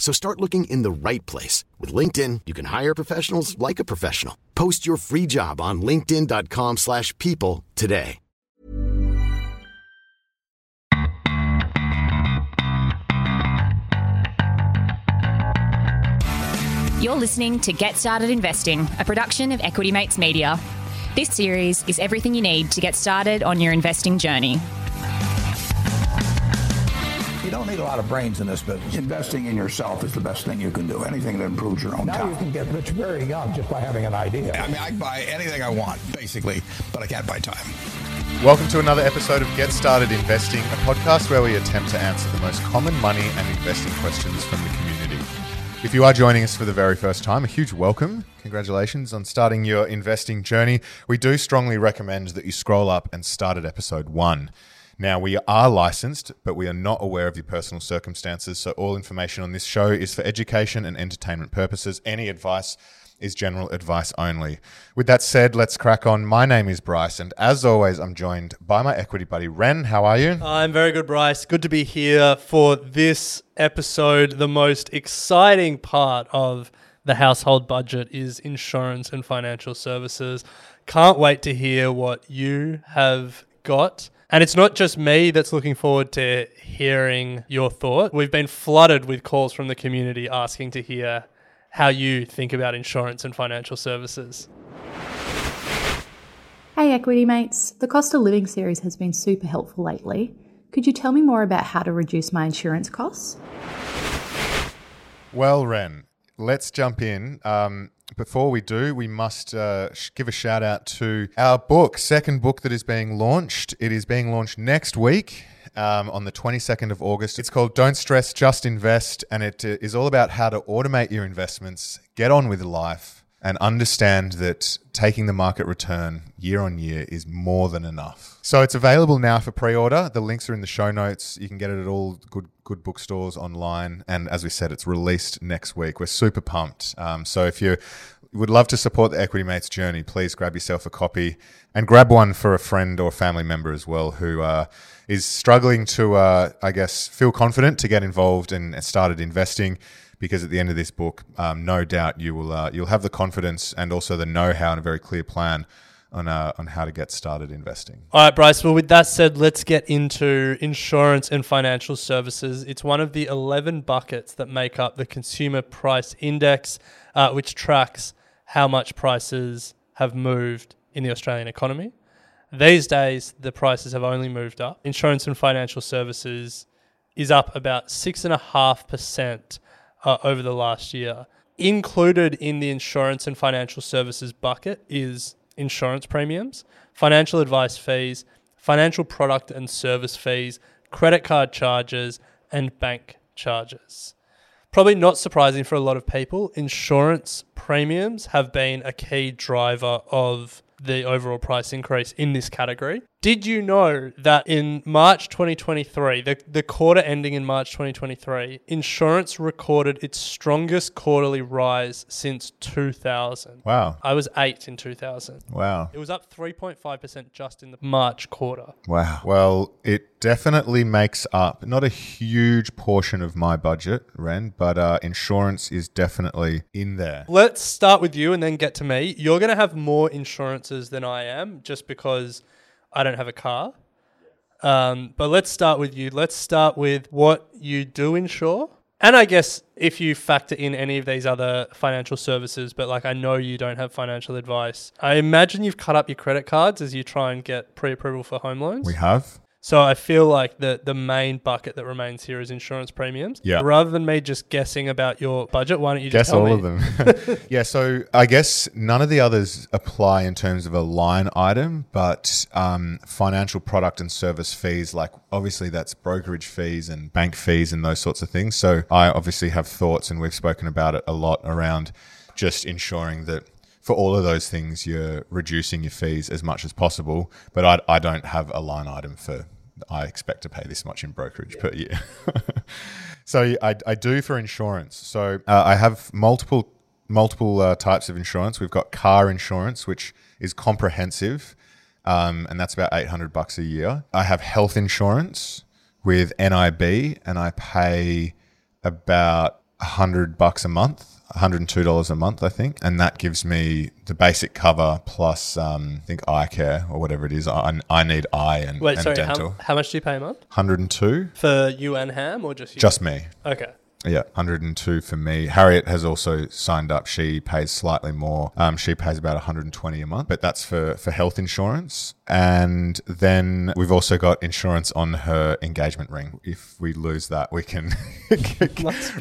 So start looking in the right place. With LinkedIn, you can hire professionals like a professional. Post your free job on linkedin.com slash people today. You're listening to Get Started Investing, a production of Equity Mates Media. This series is everything you need to get started on your investing journey. You don't need a lot of brains in this business. Investing in yourself is the best thing you can do. Anything that improves your own Now time. you can get rich very young just by having an idea. I mean, I can buy anything I want, basically, but I can't buy time. Welcome to another episode of Get Started Investing, a podcast where we attempt to answer the most common money and investing questions from the community. If you are joining us for the very first time, a huge welcome. Congratulations on starting your investing journey. We do strongly recommend that you scroll up and start at episode one. Now, we are licensed, but we are not aware of your personal circumstances, so all information on this show is for education and entertainment purposes. Any advice is general advice only. With that said, let's crack on. My name is Bryce, and as always, I'm joined by my equity buddy, Ren. How are you? I'm very good, Bryce. Good to be here for this episode. The most exciting part of the household budget is insurance and financial services. Can't wait to hear what you have got. And it's not just me that's looking forward to hearing your thought. We've been flooded with calls from the community asking to hear how you think about insurance and financial services. Hey, Equity Mates. The cost of living series has been super helpful lately. Could you tell me more about how to reduce my insurance costs? Well, Ren, let's jump in. Um, before we do, we must uh, give a shout out to our book, second book that is being launched. It is being launched next week um, on the 22nd of August. It's called Don't Stress, Just Invest, and it uh, is all about how to automate your investments, get on with life, and understand that taking the market return year on year is more than enough. So it's available now for pre-order. The links are in the show notes. You can get it at all good good bookstores online. And as we said, it's released next week. We're super pumped. Um, so if you would love to support the Equity Mates journey, please grab yourself a copy and grab one for a friend or family member as well who uh, is struggling to, uh, I guess, feel confident to get involved and started investing because at the end of this book, um, no doubt you will uh, you'll have the confidence and also the know-how and a very clear plan on uh, on how to get started investing. All right, Bryce. Well, with that said, let's get into insurance and financial services. It's one of the 11 buckets that make up the Consumer Price Index, uh, which tracks how much prices have moved in the Australian economy. These days, the prices have only moved up. Insurance and financial services is up about 6.5% uh, over the last year. Included in the insurance and financial services bucket is insurance premiums, financial advice fees, financial product and service fees, credit card charges, and bank charges. Probably not surprising for a lot of people, insurance premiums have been a key driver of the overall price increase in this category. Did you know that in March 2023, the, the quarter ending in March 2023, insurance recorded its strongest quarterly rise since 2000? Wow. I was eight in 2000. Wow. It was up 3.5% just in the March quarter. Wow. Well, it definitely makes up not a huge portion of my budget, Ren, but uh, insurance is definitely in there. Let's start with you and then get to me. You're going to have more insurances than I am just because I don't have a car. Um, but let's start with you. Let's start with what you do insure. And I guess if you factor in any of these other financial services, but like I know you don't have financial advice, I imagine you've cut up your credit cards as you try and get pre approval for home loans. We have. So I feel like the the main bucket that remains here is insurance premiums. Yeah. Rather than me just guessing about your budget, why don't you Guess all me? of them. yeah, so I guess none of the others apply in terms of a line item, but um, financial product and service fees, like obviously that's brokerage fees and bank fees and those sorts of things. So I obviously have thoughts, and we've spoken about it a lot around just ensuring that for all of those things, you're reducing your fees as much as possible. But I, I don't have a line item for, I expect to pay this much in brokerage per year. so I, I do for insurance. So uh, I have multiple multiple uh, types of insurance. We've got car insurance, which is comprehensive, um, and that's about eight hundred bucks a year. I have health insurance with NIB, and I pay about hundred bucks a month. $102 a month, I think. And that gives me the basic cover plus, um, I think, eye care or whatever it is. I, I need eye and, Wait, and sorry, dental. how, how much do you pay a month? 102 For you and Ham or just you? just me. Okay. Yeah, 102 for me. Harriet has also signed up. She pays slightly more. Um, she pays about 120 a month, but that's for, for health insurance. And then we've also got insurance on her engagement ring. If we lose that, we can be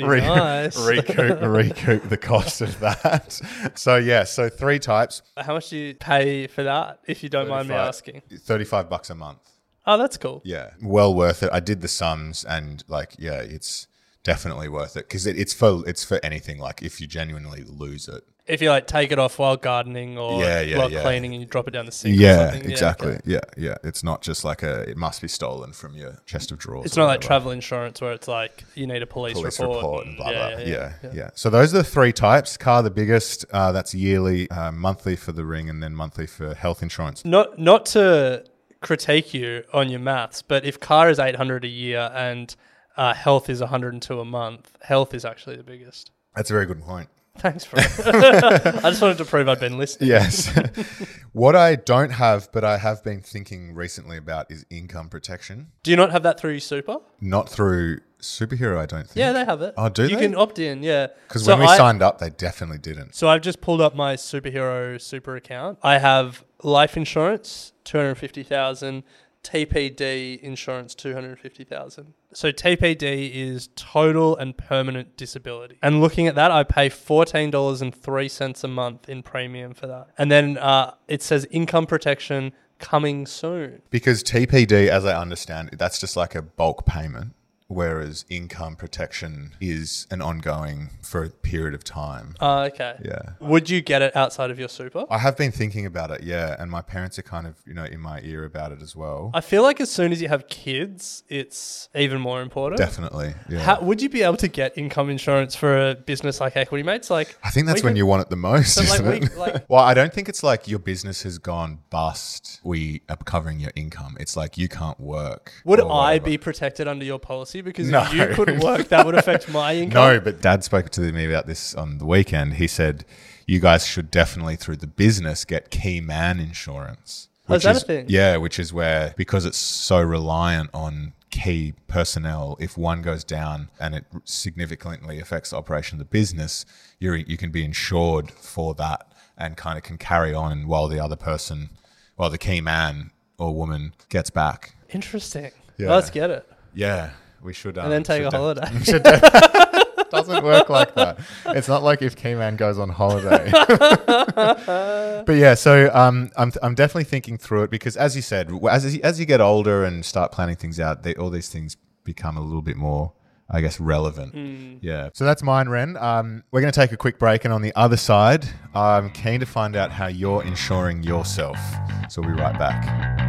nice. recoup, recoup the cost of that. So, yeah, so three types, How much do you pay for that, if you don't mind me asking? 35 bucks a month. Oh, that's cool. Yeah, well worth it. I did the sums, and like, yeah, it's definitely worth it because it, it's for it's for anything. Like, if you genuinely lose it, If you like take it off while gardening or Yeah, yeah, while yeah. cleaning and you drop it down the sink. or yeah, something. exactly. okay. Yeah, yeah. It's not just like a. It must be stolen from your chest of drawers. It's not like travel insurance where it's like you need a police, Police report. report, and blah blah. Yeah yeah, So those are the three types. Car the biggest. Uh, that's yearly, uh, monthly for the ring, and then monthly for health insurance. Not not to critique you on your maths, but if car is eight hundred a year and uh, health is one hundred and two a month, health is actually the biggest. That's a very good point. Thanks for. I just wanted to prove I'd been listening. Yes. what I don't have, but I have been thinking recently about is income protection. Do you not have that through super? Not through superhero, I don't think. Yeah, they have it. Oh, do you they? can opt in? Yeah, Because So when we I- signed up, they definitely didn't. So I've just pulled up my superhero super account. I have life insurance, two hundred fifty thousand. TPD insurance, two hundred fifty thousand. So TPD is total and permanent disability. And looking at that, I pay fourteen dollars and three cents a month in premium for that. And then uh, it says income protection coming soon. Because TPD, as I understand that's just like a bulk payment, whereas income protection is an ongoing for a period of time. Uh, okay. Yeah. Would you get it outside of your super? I have been thinking about it, yeah, and my parents are kind of, you know, in my ear about it as well. I feel like as soon as you have kids, it's even more important. Definitely, yeah. How, would you be able to get income insurance for a business like Equity Mates? Like, I think that's when can- you want it the most, isn't we- it? like- well, I don't think it's like your business has gone bust. We are covering your income. It's like you can't work. Would I whatever. be protected under your policy? Because No. if you couldn't work, that would affect my income. No, but Dad spoke to me about this on the weekend. He said you guys should definitely through the business get key man insurance. Oh, is that is, a thing? Yeah, which is where because it's so reliant on key personnel, if one goes down and it significantly affects the operation of the business, you you can be insured for that and kind of can carry on while the other person, while the key man or woman gets back. Interesting. Yeah. Let's get it. Yeah, we should. Um, And then take a holiday. doesn't work like that. It's not like if Keyman goes on holiday. but yeah, so um, I'm I'm definitely thinking through it because, as you said, as as you get older and start planning things out, they, all these things become a little bit more. I guess relevant. Yeah. So that's mine, Ren. Um, we're going to take a quick break, and on the other side, I'm keen to find out how you're insuring yourself. So we'll be right back.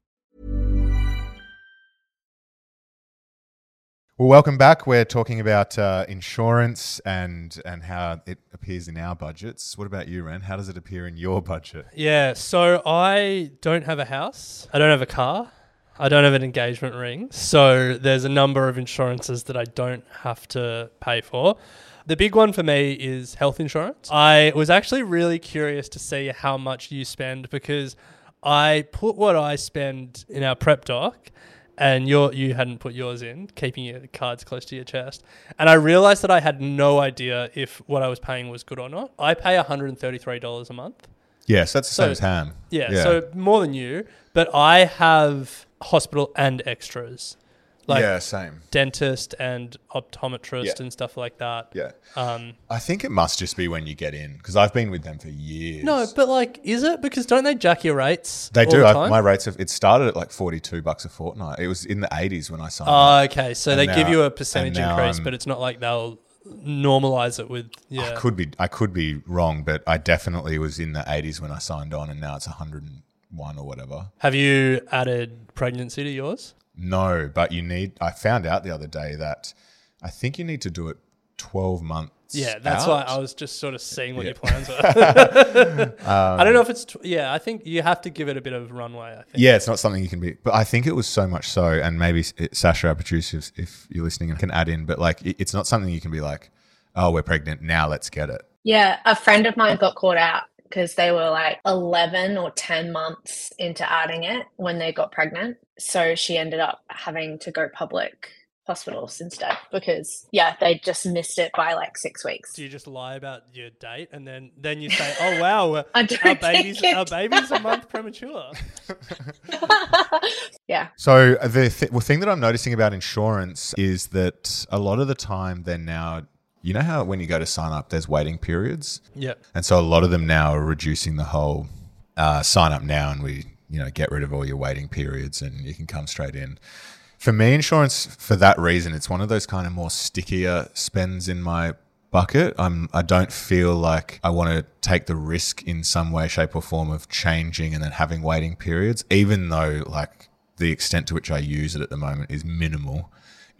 Well, welcome back. We're talking about uh, insurance and and how it appears in our budgets. What about you, Ren? How does it appear in your budget? Yeah, so I don't have a house. I don't have a car. I don't have an engagement ring. So there's a number of insurances that I don't have to pay for. The big one for me is health insurance. I was actually really curious to see how much you spend because I put what I spend in our prep doc and your you hadn't put yours in, keeping your cards close to your chest. And I realized that I had no idea if what I was paying was good or not. I pay $133 a month. Yes, that's the same as Ham. Yeah, so more than you, but I have hospital and extras. Like yeah, same. dentist and optometrist Yeah. and stuff like that. Yeah. Um, I think it must just be when you get in because I've been with them for years. no, but like, is it because don't they jack your rates? They do. the I, my rates have. It started at like forty-two bucks a fortnight. It was in the eighties when I signed. Oh, okay. So they give you a percentage increase, I'm- but it's not like they'll normalize it with yeah. I could be. I could be wrong, but I definitely was in the eighties when I signed on, and now it's one hundred and one or whatever. Have you added pregnancy to yours? No, but you need. I found out the other day that I think you need to do it twelve months. Yeah, that's out. why I was just sort of seeing what Yeah. your plans were. Um, I don't know if it's tw- yeah. I think you have to give it a bit of runway. I think. Yeah, it's not something you can be. But I think it was so much so, and maybe S- Sasha, our producer, if, if you're listening, can add in. But like, it- it's not something you can be like, oh, we're pregnant now, let's get it. Yeah, a friend of mine got caught out because they were like 11 or 10 months into adding it when they got pregnant. So she ended up having to go public hospitals instead because, yeah, they just missed it by like six weeks. Do you just lie about your date and then then you say, "Oh wow, uh, our baby's our baby's a month premature." yeah. So uh, the th- well, thing that I'm noticing about insurance is that a lot of the time they're now, you know how when you go to sign up, there's waiting periods. Yep. And so a lot of them now are reducing the whole uh, sign up now, and we you know get rid of all your waiting periods, and you can come straight in. For me, insurance for that reason, it's one of those kind of more stickier spends in my bucket. I'm I don't feel like I want to take the risk in some way, shape, or form of changing and then having waiting periods, even though like the extent to which I use it at the moment is minimal,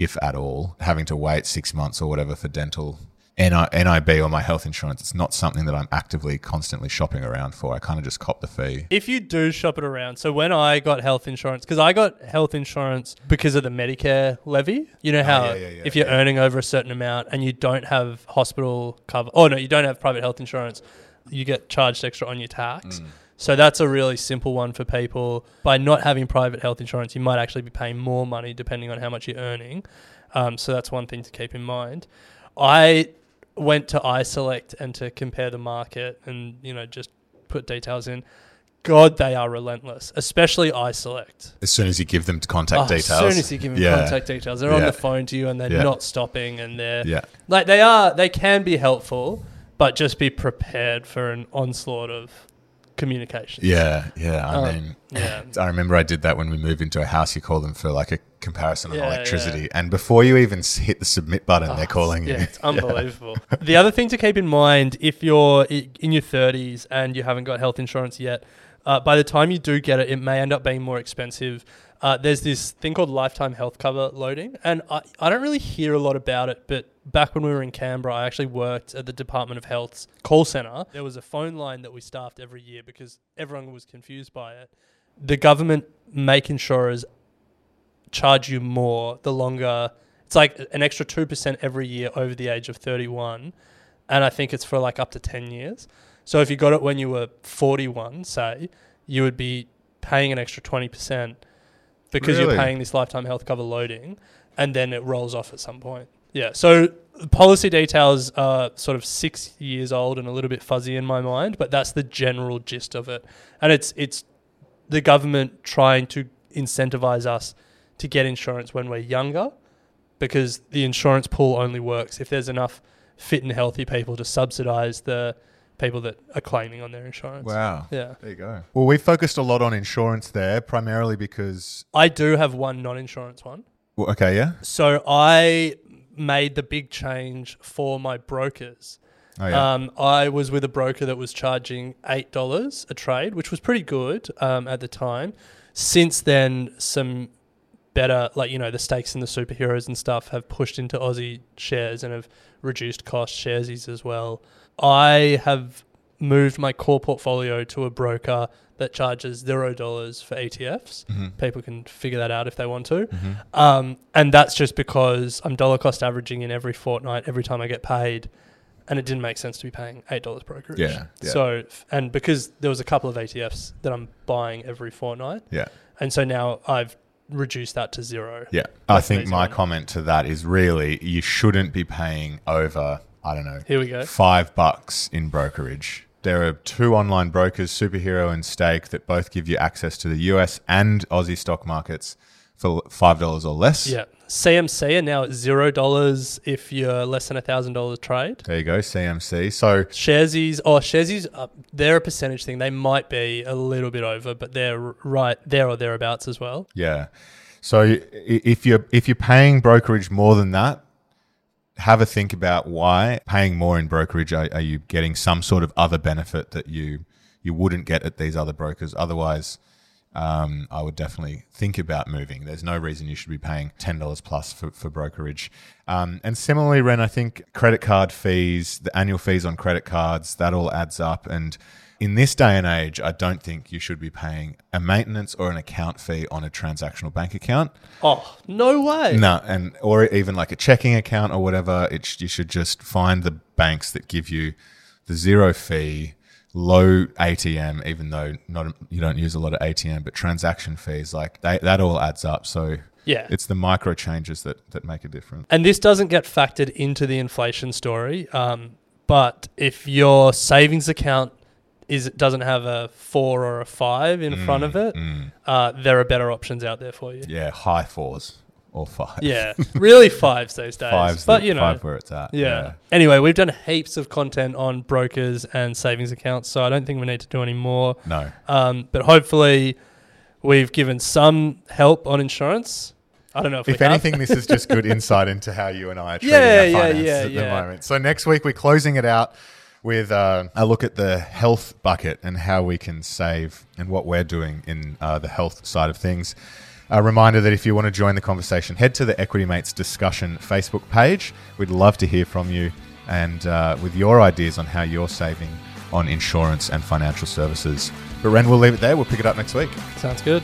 if at all. Having to wait six months or whatever for dental NIB or my health insurance, it's not something that I'm actively constantly shopping around for. I kind of just cop the fee. If you do shop it around, so when I got health insurance, because I got health insurance because of the Medicare levy. You know how Oh, yeah, yeah, yeah, if you're earning over a certain amount and you don't have hospital cover, oh no, you don't have private health insurance, you get charged extra on your tax. Mm. So that's a really simple one for people. By not having private health insurance, you might actually be paying more money depending on how much you're earning. Um, so that's one thing to keep in mind. I went to iSelect and to compare the market and you know just put details in. God, they are relentless, especially iSelect. As soon as you give them contact Oh, details. As soon as you give them Yeah. contact details, they're on the phone to you and they're Yeah. not stopping and they're Yeah. like they are. They can be helpful, but just be prepared for an onslaught of communication. Yeah, yeah. I Um, mean, yeah. I remember I did that when we moved into a house. You call them for like a comparison on Yeah, electricity, yeah. and before you even hit the submit button, they're calling you. It's unbelievable. the other thing to keep in mind if you're in your 30s and you haven't got health insurance yet, uh, by the time you do get it, it may end up being more expensive. Uh, there's this thing called lifetime health cover loading, and I, I don't really hear a lot about it, but back when we were in Canberra, I actually worked at the Department of Health's call center. There was a phone line that we staffed every year because everyone was confused by it. The government make insurers charge you more the longer it's like an extra 2% every year over the age of 31 and i think it's for like up to 10 years so if you got it when you were 41 say you would be paying an extra 20% because Really? you're paying this lifetime health cover loading and then it rolls off at some point yeah so policy details are sort of six years old and a little bit fuzzy in my mind but that's the general gist of it and it's it's the government trying to incentivize us to get insurance when we're younger because the insurance pool only works if there's enough fit and healthy people to subsidize the people that are claiming on their insurance. Wow. Yeah. There you go. Well, we focused a lot on insurance there, primarily because. I do have one non insurance one. Well, okay, yeah. So I made the big change for my brokers. Oh, yeah. Um, I was with a broker that was charging eight dollars a trade, which was pretty good um, at the time. Since then, some better, like you know, the stakes in the superheroes and stuff have pushed into Aussie shares and have reduced cost sharesies as well. I have moved my core portfolio to a broker that charges zero dollars for ETFs. Mhm. People can figure that out if they want to. Mhm. Um, and that's just because I'm dollar cost averaging in every fortnight, every time I get paid. And it didn't make sense to be paying eight dollars brokerage. Yeah, yeah. So, and because there was a couple of ETFs that I'm buying every fortnight. Yeah. And so now I've reduced that to zero. Yeah. I That's think my comment to that is really you shouldn't be paying over, I don't know, Here we go. five bucks in brokerage. There are two online brokers, Superhero and Stake, that both give you access to the US and Aussie stock markets for $5 or less. Yeah. CMC are now at zero dollars if you're less than a thousand dollars trade. There you go, CMC. So Sharesies, oh, Sharesies, uh, they're a percentage thing. They might be a little bit over, but they're right there or thereabouts as well. Yeah. So if you're if you're paying brokerage more than that, have a think about why paying more in brokerage. Are, are you getting some sort of other benefit that you you wouldn't get at these other brokers? Otherwise, um, I would definitely think about moving. There's no reason you should be paying ten dollars plus for, for brokerage. Um, and similarly, Ren, I think credit card fees, the annual fees on credit cards, that all adds up. And in this day and age, I don't think you should be paying a maintenance or an account fee on a transactional bank account. Oh, no way. No, and or even like a checking account or whatever. It you should just find the banks that give you the zero fee, low ATM, even though not you don't use a lot of ATM, but transaction fees like they, that all adds up. So Yeah. it's the micro changes that that make a difference. And this doesn't get factored into the inflation story. Um, but if your savings account is doesn't have a four or a five in front of it, uh, there are better options out there for you. Mm, Yeah, high fours or five. Yeah, really fives those days. Fives but you know, five where it's at, Yeah. yeah. Anyway, we've done heaps of content on brokers and savings accounts, so I don't think we need to do any more. No. Um, but hopefully, we've given some help on insurance. I don't know if, If anything, this is just good insight into how you and I are treating Yeah, our yeah, finances yeah, at the moment. So next week we're closing it out with uh, a look at the health bucket and how we can save and what we're doing in uh, the health side of things. A reminder that if you want to join the conversation, head to the Equity Mates discussion Facebook page. We'd love to hear from you and uh, with your ideas on how you're saving on insurance and financial services. But Ren, we'll leave it there. We'll pick it up next week. Sounds good.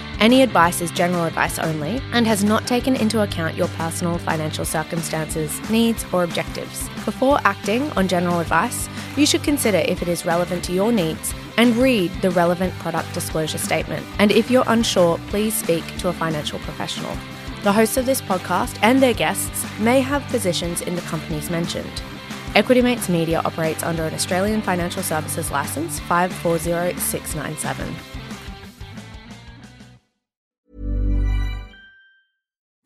Any advice is general advice only and has not taken into account your personal financial circumstances, needs, or objectives. Before acting on general advice, you should consider if it is relevant to your needs and read the relevant product disclosure statement. And if you're unsure, please speak to a financial professional. The hosts of this podcast and their guests may have positions in the companies mentioned. Equity Mates Media operates under an Australian Financial Services Licence 540697.